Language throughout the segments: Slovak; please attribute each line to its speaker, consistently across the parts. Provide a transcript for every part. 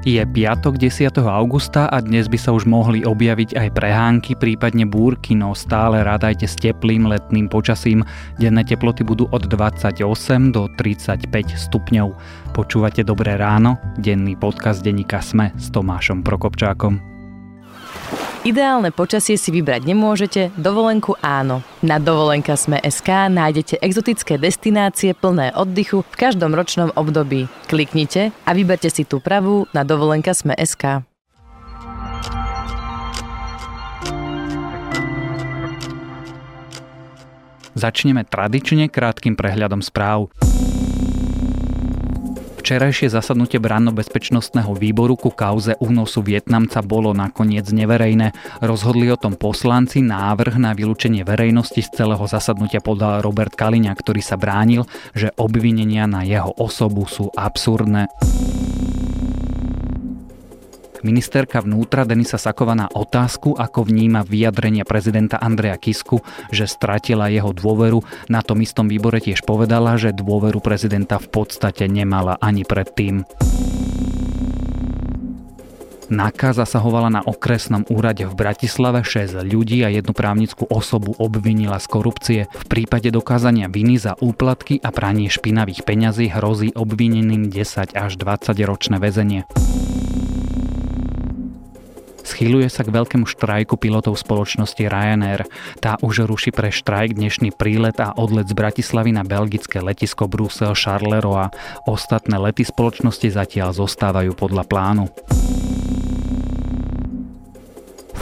Speaker 1: Je piatok 10. augusta a dnes by sa už mohli objaviť aj prehánky, prípadne búrky, no stále rádajte s teplým letným počasím. Denné teploty budú od 28 do 35 stupňov. Počúvate Dobré ráno, denný podcast denníka Sme s Tomášom Prokopčákom.
Speaker 2: Ideálne počasie si vybrať nemôžete, dovolenku áno. Na dovolenka sme SK nájdete exotické destinácie plné oddychu v každom ročnom období. Kliknite a vyberte si tú pravú na dovolenka sme SK.
Speaker 1: Začneme tradične krátkým prehľadom správ. Včerajšie zasadnutie branno-bezpečnostného výboru ku kauze únosu Vietnamca bolo nakoniec neverejné. Rozhodli o tom poslanci, návrh na vylúčenie verejnosti z celého zasadnutia podal Robert Kaliňa, ktorý sa bránil, že obvinenia na jeho osobu sú absurdné. Ministerka vnútra Denisa Saková na otázku, ako vníma vyjadrenia prezidenta Andreja Kisku, že stratila jeho dôveru, na tom istom výbore tiež povedala, že dôveru prezidenta v podstate nemala ani predtým. NAKA zasahovala na okresnom úrade v Bratislave 6 ľudí a jednu právnickú osobu obvinila z korupcie. V prípade dokázania viny za úplatky a pranie špinavých peňazí hrozí obvineným 10 až 20 ročné väzenie. Schýluje sa k veľkému štrajku pilotov spoločnosti Ryanair. Tá už ruší pre štrajk dnešný prílet a odlet z Bratislavy na belgické letisko Brusel Charleroi. Ostatné lety spoločnosti zatiaľ zostávajú podľa plánu.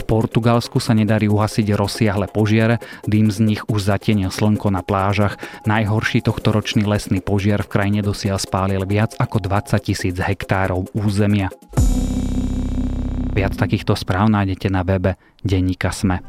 Speaker 1: Portugalsku sa nedarí uhasiť rozsiahle požiare, dým z nich už zatienil slnko na plážach. Najhorší tohtoročný lesný požiar v krajine dosiaľ spálil viac ako 20 tisíc hektárov územia. Viac takýchto správ nájdete na webe Denníka Sme.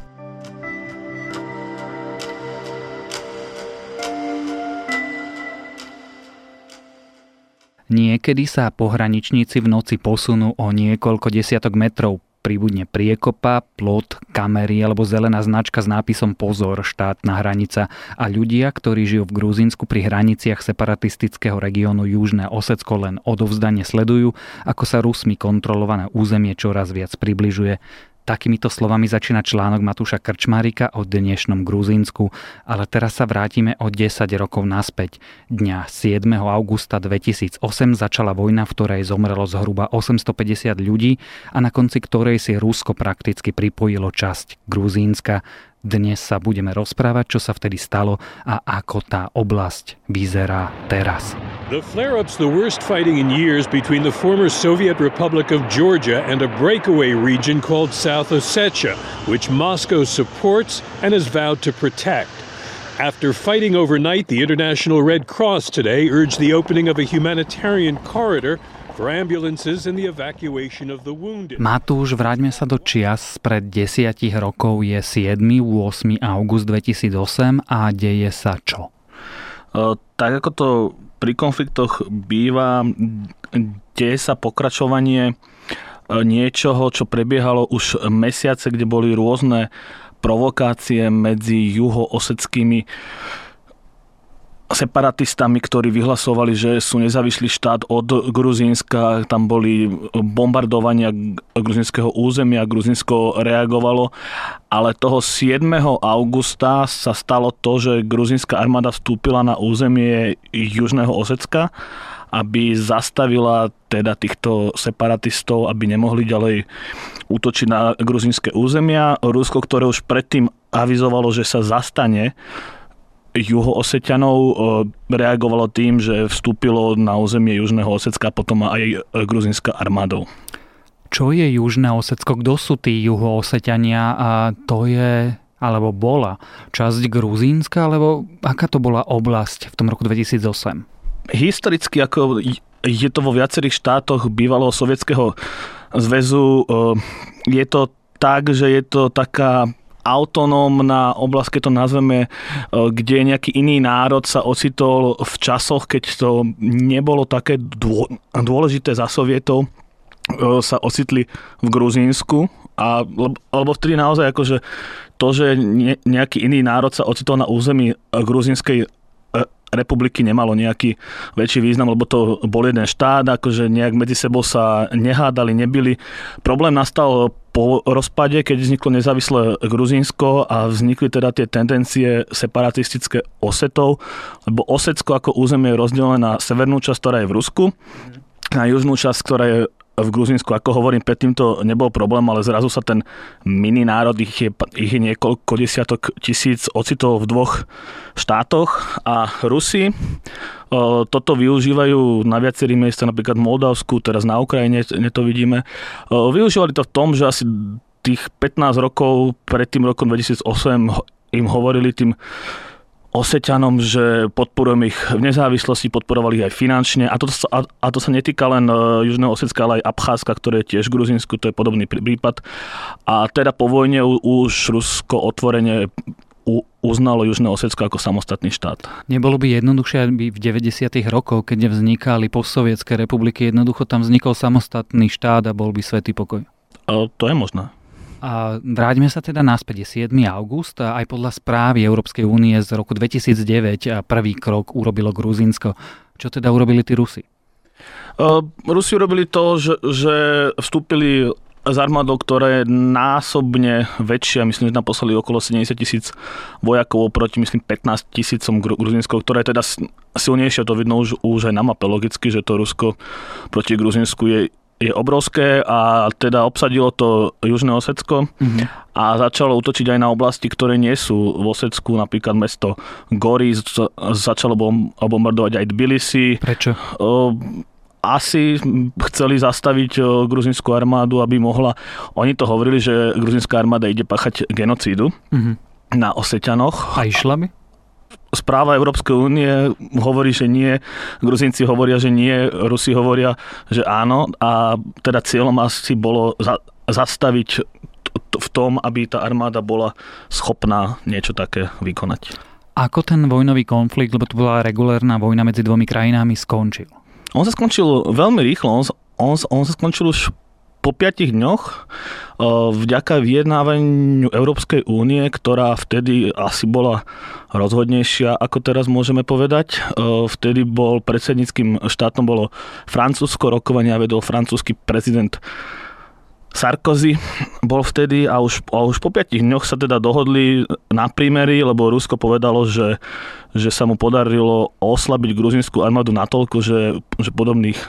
Speaker 1: Niekedy sa pohraničníci v noci posunú o niekoľko desiatok metrov pribudne priekopa, plot, kamery alebo zelená značka s nápisom Pozor, štátna hranica a ľudia, ktorí žijú v Gruzínsku pri hraniciach separatistického regiónu Južné Osecko len odovzdane sledujú, ako sa Rusmi kontrolované územie čoraz viac približuje. Takýmito slovami začína článok Matúša Krčmarika o dnešnom Gruzínsku, ale teraz sa vrátime o 10 rokov naspäť. Dňa 7. augusta 2008 začala vojna, v ktorej zomrelo zhruba 850 ľudí a na konci ktorej si Rusko prakticky pripojilo časť Gruzínska. Dnes sa budeme rozprávať, čo sa vtedy stalo a ako tá oblasť vyzerá teraz.
Speaker 3: The flare-up's the worst fighting in years between the former Soviet Republic of Georgia and a breakaway region called South Ossetia, which Moscow supports and has vowed to protect. After fighting overnight, the International Red Cross today urged the opening of a humanitarian corridor
Speaker 1: Matúš, vráťme sa do čias. Pred desiatich rokov je 7. 8. august 2008 a deje sa čo?
Speaker 4: Tak ako to pri konfliktoch býva, deje sa pokračovanie niečoho, čo prebiehalo už mesiace, kde boli rôzne provokácie medzi juhooseckými separatistami, ktorí vyhlasovali, že sú nezávislý štát od Gruzínska. Tam boli bombardovania gruzinského územia, Gruzinsko reagovalo. Ale toho 7. augusta sa stalo to, že gruzínska armáda vstúpila na územie Južného Osecka aby zastavila teda týchto separatistov, aby nemohli ďalej útočiť na gruzinské územia. Rusko, ktoré už predtým avizovalo, že sa zastane juhoosetianov e, reagovalo tým, že vstúpilo na územie Južného Osecka potom aj e, gruzinská armádou.
Speaker 1: Čo je Južné Osecko? Kto sú tí juhoosetiania? A to je alebo bola časť Gruzínska, alebo aká to bola oblasť v tom roku 2008?
Speaker 4: Historicky, ako je to vo viacerých štátoch bývalého sovietského zväzu, e, je to tak, že je to taká autonómna oblasť, keď to nazveme, e, kde nejaký iný národ sa ocitol v časoch, keď to nebolo také dôležité za sovietov, e, sa ocitli v Gruzínsku. A, lebo vtedy naozaj akože to, že nejaký iný národ sa ocitol na území gruzínskej republiky nemalo nejaký väčší význam, lebo to bol jeden štát, akože nejak medzi sebou sa nehádali, nebili. Problém nastal po rozpade, keď vzniklo nezávislé Gruzínsko a vznikli teda tie tendencie separatistické Osetov, lebo Osecko ako územie je rozdelené na severnú časť, ktorá je v Rusku, na južnú časť, ktorá je v Gruzinsku, ako hovorím, predtým to nebol problém, ale zrazu sa ten mini národ, ich je, ich je niekoľko desiatok tisíc, ocitol v dvoch štátoch a Rusi toto využívajú na viacerých miestach, napríklad v Moldavsku, teraz na Ukrajine to vidíme. Využívali to v tom, že asi tých 15 rokov pred tým rokom 2008 im hovorili tým Oseťanom, že podporujem ich v nezávislosti, podporovali ich aj finančne a to, a, a to sa netýka len e, Južného Osecka, ale aj Abcházska, ktoré je tiež v Gruzinsku, to je podobný prípad. A teda po vojne už Rusko otvorene uznalo Južné Osecko ako samostatný štát.
Speaker 1: Nebolo by jednoduchšie, aby v 90. rokoch, keď vznikali postsovietské republiky, jednoducho tam vznikol samostatný štát a bol by svetý pokoj?
Speaker 4: A to je možné.
Speaker 1: A vráťme sa teda naspäť. 7. august aj podľa správy Európskej únie z roku 2009 a prvý krok urobilo Gruzinsko. Čo teda urobili tí Rusi?
Speaker 4: Rusi urobili to, že, že vstúpili s armádou, ktorá je násobne väčšia, myslím, že tam poslali okolo 70 tisíc vojakov oproti, myslím, 15 tisícom Gruzinskov, ktorá je teda silnejšia, to vidno už, už aj na mape logicky, že to Rusko proti Gruzinsku je je obrovské a teda obsadilo to Južné Osecko mm-hmm. a začalo útočiť aj na oblasti, ktoré nie sú v Osecku, napríklad mesto Gori, začalo bombardovať aj Tbilisi.
Speaker 1: Prečo?
Speaker 4: asi chceli zastaviť gruzinskú armádu, aby mohla... Oni to hovorili, že gruzinská armáda ide pachať genocídu mm-hmm. na Oseťanoch.
Speaker 1: A išla by?
Speaker 4: Správa Európskej únie hovorí, že nie, Gruzinci hovoria, že nie, Rusi hovoria, že áno a teda cieľom asi bolo za, zastaviť v tom, aby tá armáda bola schopná niečo také vykonať.
Speaker 1: Ako ten vojnový konflikt, lebo to bola regulárna vojna medzi dvomi krajinami, skončil?
Speaker 4: On sa skončil veľmi rýchlo. On, on, on sa skončil už po piatich dňoch e, vďaka vyjednávaniu Európskej únie, ktorá vtedy asi bola rozhodnejšia, ako teraz môžeme povedať. E, vtedy bol predsedníckým štátom bolo Francúzsko, rokovania vedol francúzsky prezident Sarkozy bol vtedy a už, a už po piatich dňoch sa teda dohodli na prímery, lebo Rusko povedalo, že, že sa mu podarilo oslabiť gruzinskú armádu natoľko, že, že podobných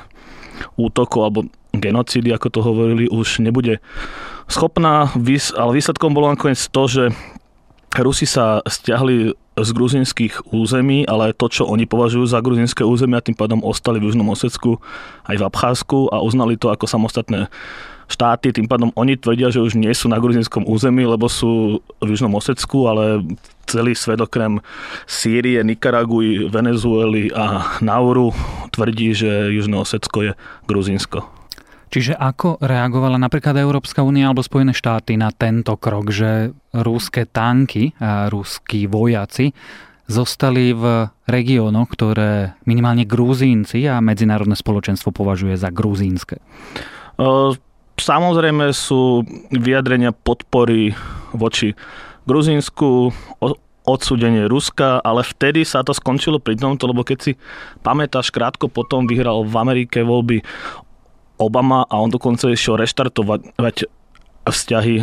Speaker 4: útokov alebo genocídy, ako to hovorili, už nebude schopná, ale výsledkom bolo nakoniec to, že Rusi sa stiahli z gruzinských území, ale to, čo oni považujú za gruzinské územia, tým pádom ostali v Južnom Osecku aj v Abcházsku a uznali to ako samostatné štáty, tým pádom oni tvrdia, že už nie sú na gruzinskom území, lebo sú v Južnom Osecku, ale celý svet okrem Sýrie, Nikaraguj, Venezuely a Nauru tvrdí, že Južné Osecko je Gruzinsko.
Speaker 1: Čiže ako reagovala napríklad Európska únia alebo Spojené štáty na tento krok, že rúske tanky a rúskí vojaci zostali v regiónoch, ktoré minimálne Gruzínci a medzinárodné spoločenstvo považuje za gruzínske?
Speaker 4: Samozrejme sú vyjadrenia podpory voči Gruzínsku, odsúdenie Ruska, ale vtedy sa to skončilo pri tomto, lebo keď si pamätáš, krátko potom vyhral v Amerike voľby Obama a on dokonca išiel reštartovať vzťahy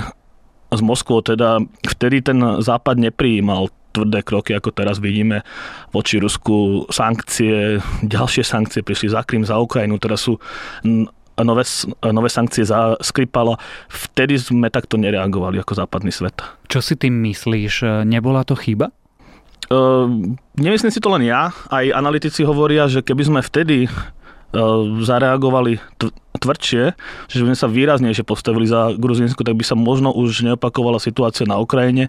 Speaker 4: s Moskvou, teda vtedy ten západ neprijímal tvrdé kroky, ako teraz vidíme voči Rusku, sankcie, ďalšie sankcie prišli za Krym, za Ukrajinu, teraz sú nové, nové sankcie za Skripala. Vtedy sme takto nereagovali ako západný svet.
Speaker 1: Čo si tým myslíš? Nebola to chyba?
Speaker 4: Uh, nemyslím si to len ja. Aj analytici hovoria, že keby sme vtedy zareagovali tvrdšie, že by sme sa výraznejšie postavili za Gruzínsku, tak by sa možno už neopakovala situácia na Ukrajine,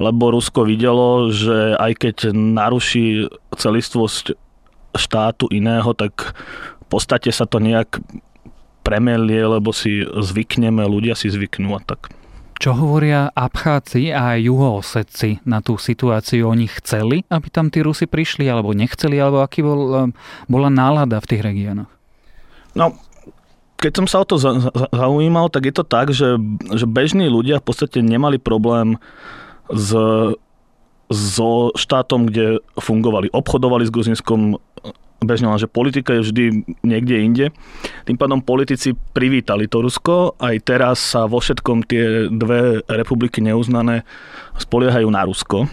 Speaker 4: lebo Rusko videlo, že aj keď naruší celistvosť štátu iného, tak v podstate sa to nejak premelie, lebo si zvykneme, ľudia si zvyknú a tak.
Speaker 1: Čo hovoria Abcháci a juhoosetci na tú situáciu? Oni chceli, aby tam tí Rusi prišli, alebo nechceli, alebo aký bol, eh, bola nálada v tých regiónoch?
Speaker 4: No, keď som sa o to zaujímal, tak je to tak, že, že bežní ľudia v podstate nemali problém s so štátom, kde fungovali, obchodovali s Gruzinskom bežne, že politika je vždy niekde inde. Tým pádom politici privítali to Rusko, aj teraz sa vo všetkom tie dve republiky neuznané spoliehajú na Rusko.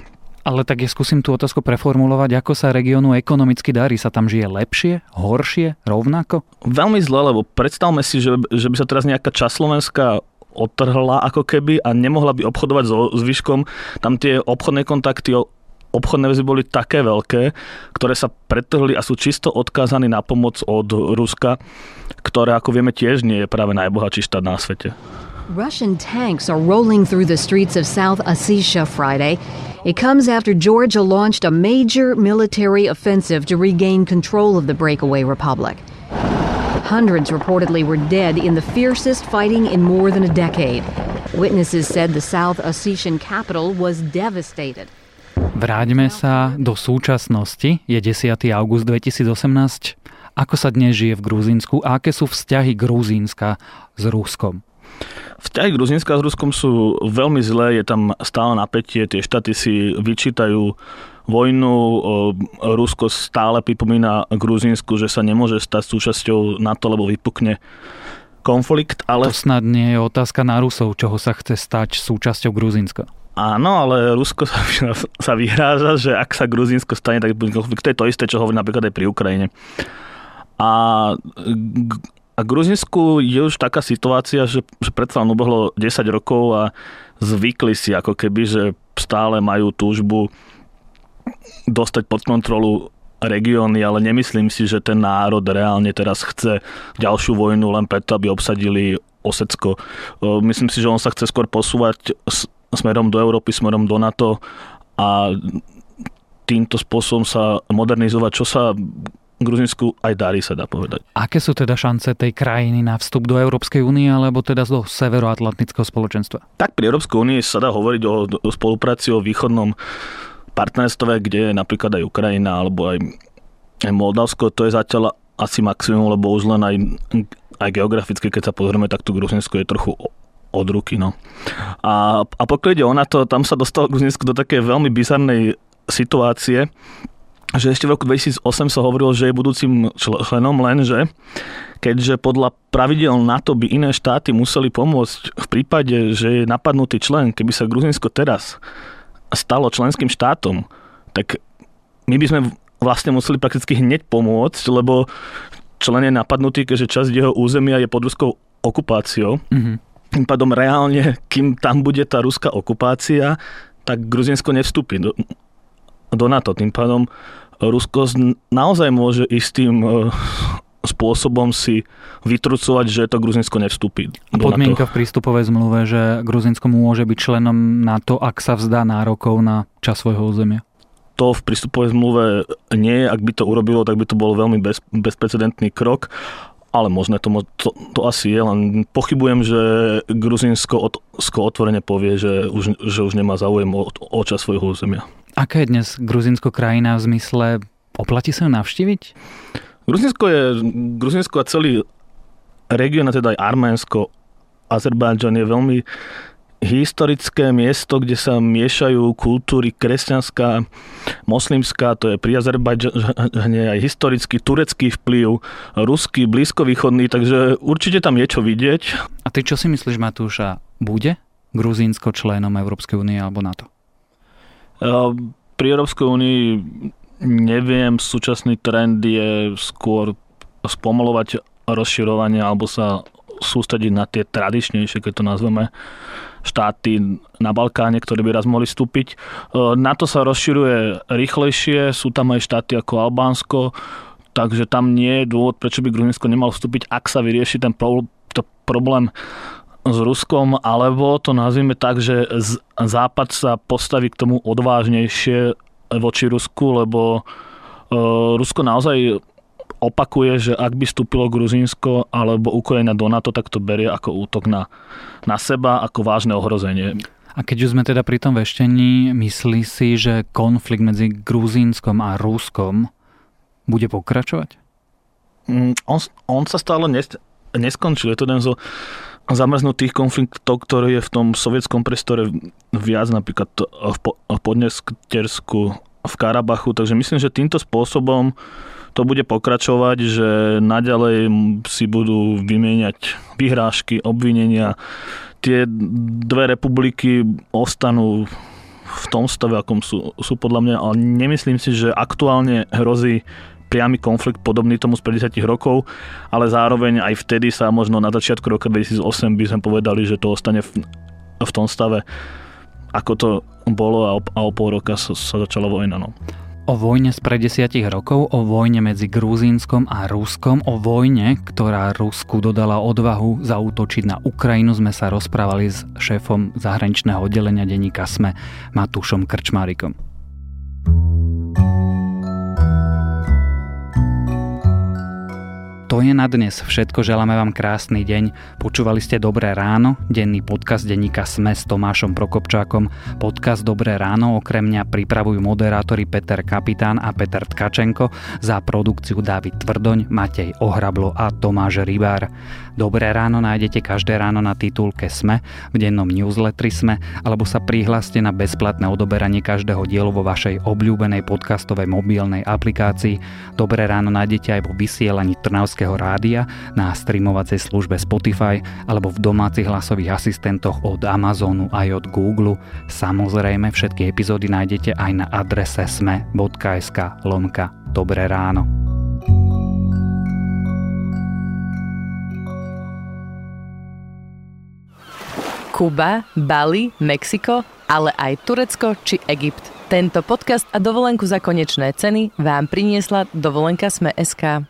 Speaker 1: Ale tak ja skúsim tú otázku preformulovať, ako sa regiónu ekonomicky darí. Sa tam žije lepšie, horšie, rovnako?
Speaker 4: Veľmi zle, lebo predstavme si, že, že by sa teraz nejaká časť Slovenska odtrhla ako keby a nemohla by obchodovať so zvyškom. Tam tie obchodné kontakty obchodné väzy boli také veľké, ktoré sa pretrhli a sú čisto odkázaní na pomoc od Ruska, ktoré, ako vieme, tiež nie je práve najbohatší štát na svete.
Speaker 5: Russian tanks are rolling through the streets of South Ossetia Friday. It comes after Georgia launched a major military offensive to regain control of the breakaway republic. Hundreds reportedly were dead in the fiercest fighting in more than a decade. Witnesses said the South Ossetian capital was devastated.
Speaker 1: Vráťme sa do súčasnosti. Je 10. august 2018. Ako sa dnes žije v Gruzínsku a aké sú vzťahy Gruzínska s Ruskom?
Speaker 4: Vzťahy Gruzínska s Ruskom sú veľmi zlé, je tam stále napätie, tie štáty si vyčítajú vojnu. Rusko stále pripomína Gruzínsku, že sa nemôže stať súčasťou NATO, lebo vypukne konflikt.
Speaker 1: Ale... To snad nie je otázka na Rusov, čoho sa chce stať súčasťou Gruzínska.
Speaker 4: Áno, ale Rusko sa, sa vyhráža, že ak sa Gruzínsko stane, tak bude konflikt. To je to isté, čo hovorí napríklad aj pri Ukrajine. A, a Gruzinsku je už taká situácia, že, že predsa len ubehlo 10 rokov a zvykli si ako keby, že stále majú túžbu dostať pod kontrolu regióny, ale nemyslím si, že ten národ reálne teraz chce ďalšiu vojnu len preto, aby obsadili Osecko. Myslím si, že on sa chce skôr posúvať smerom do Európy, smerom do NATO a týmto spôsobom sa modernizovať, čo sa Gruzinsku aj darí, sa dá povedať.
Speaker 1: Aké sú teda šance tej krajiny na vstup do Európskej únie alebo teda do Severoatlantického spoločenstva?
Speaker 4: Tak pri Európskej únii sa dá hovoriť o, o spolupráci o východnom partnerstve, kde je napríklad aj Ukrajina alebo aj, aj Moldavsko. To je zatiaľ asi maximum, lebo už len aj, aj geograficky, keď sa pozrieme, tak tu Gruzinsko je trochu od ruky. No. A, a pokiaľ ide o NATO, tam sa dostalo Gruzinsko do také veľmi bizarnej situácie, že ešte v roku 2008 sa hovorilo, že je budúcim členom, lenže keďže podľa pravidel NATO by iné štáty museli pomôcť v prípade, že je napadnutý člen, keby sa Gruzinsko teraz stalo členským štátom, tak my by sme vlastne museli prakticky hneď pomôcť, lebo člen je napadnutý, keďže časť jeho územia je pod ruskou okupáciou. Mm-hmm. Tým pádom reálne, kým tam bude tá ruská okupácia, tak Gruzinsko nevstúpi do, do NATO. Tým pádom Rusko naozaj môže istým e, spôsobom si vytrucovať, že to Gruzinsko nevstúpi.
Speaker 1: A podmienka NATO. v prístupovej zmluve, že Gruzinsko môže byť členom NATO, ak sa vzdá nárokov na čas svojho územia?
Speaker 4: To v prístupovej zmluve nie je. Ak by to urobilo, tak by to bol veľmi bez, bezprecedentný krok ale možné to, to, to asi je, len pochybujem, že Gruzinsko od, otvorene povie, že už, že už nemá záujem o, o čas svojho územia.
Speaker 1: Aká je dnes Gruzinsko krajina v zmysle, oplatí sa ju navštíviť?
Speaker 4: Gruzinsko je, Gruzinsko a celý región, teda aj Arménsko, Azerbajdžan je veľmi historické miesto, kde sa miešajú kultúry kresťanská, moslimská, to je pri Azerbajdžane aj historický turecký vplyv, ruský, blízkovýchodný, takže určite tam je čo vidieť.
Speaker 1: A ty čo si myslíš, Matúša, bude Gruzínsko členom Európskej únie alebo NATO?
Speaker 4: Pri Európskej únii neviem, súčasný trend je skôr spomalovať rozširovanie alebo sa sústrediť na tie tradičnejšie, keď to nazveme, štáty na Balkáne, ktoré by raz mohli vstúpiť. E, na to sa rozširuje rýchlejšie, sú tam aj štáty ako Albánsko, takže tam nie je dôvod, prečo by Gruzinsko nemalo vstúpiť, ak sa vyrieši ten problém s Ruskom, alebo to nazvime tak, že Západ sa postaví k tomu odvážnejšie voči Rusku, lebo e, Rusko naozaj opakuje, že ak by vstúpilo Gruzínsko alebo Ukrajina do NATO, tak to berie ako útok na, na seba, ako vážne ohrozenie.
Speaker 1: A keď už sme teda pri tom veštení, myslí si, že konflikt medzi Gruzínskom a Ruskom bude pokračovať?
Speaker 4: Mm, on, on sa stále nes, neskončil. Je to jeden zo, zamrznutých konfliktov, ktoré je v tom sovietskom priestore viac, napríklad v Podneskersku, v Karabachu. Takže myslím, že týmto spôsobom to bude pokračovať, že naďalej si budú vymieňať vyhrážky, obvinenia. Tie dve republiky ostanú v tom stave, akom sú, sú podľa mňa, ale nemyslím si, že aktuálne hrozí priamy konflikt podobný tomu z 50 rokov, ale zároveň aj vtedy sa možno na začiatku roka 2008 by sme povedali, že to ostane v, v tom stave, ako to bolo a o, a o pol roka sa, sa začala vojna. No.
Speaker 1: O vojne spred desiatich rokov, o vojne medzi Gruzínskom a Ruskom, o vojne, ktorá Rusku dodala odvahu zaútočiť na Ukrajinu, sme sa rozprávali s šéfom zahraničného oddelenia denníka SME Matúšom Krčmárikom. To je na dnes všetko, želáme vám krásny deň. Počúvali ste Dobré ráno, denný podcast denníka Sme s Tomášom Prokopčákom. Podcast Dobré ráno okrem mňa pripravujú moderátori Peter Kapitán a Peter Tkačenko, za produkciu David Tvrdoň, Matej Ohrablo a Tomáš Rybár. Dobré ráno nájdete každé ráno na titulke Sme, v dennom newsletteri Sme, alebo sa prihláste na bezplatné odoberanie každého dielu vo vašej obľúbenej podcastovej mobilnej aplikácii. Dobré ráno nájdete aj vo vysielaní Trnavského rádia, na streamovacej službe Spotify alebo v domácich hlasových asistentoch od Amazonu aj od Google. Samozrejme všetky epizódy nájdete aj na adrese sme.sk lomka Dobré ráno.
Speaker 2: Kuba, Bali, Mexiko, ale aj Turecko či Egypt. Tento podcast a dovolenku za konečné ceny vám priniesla dovolenka Sme.sk.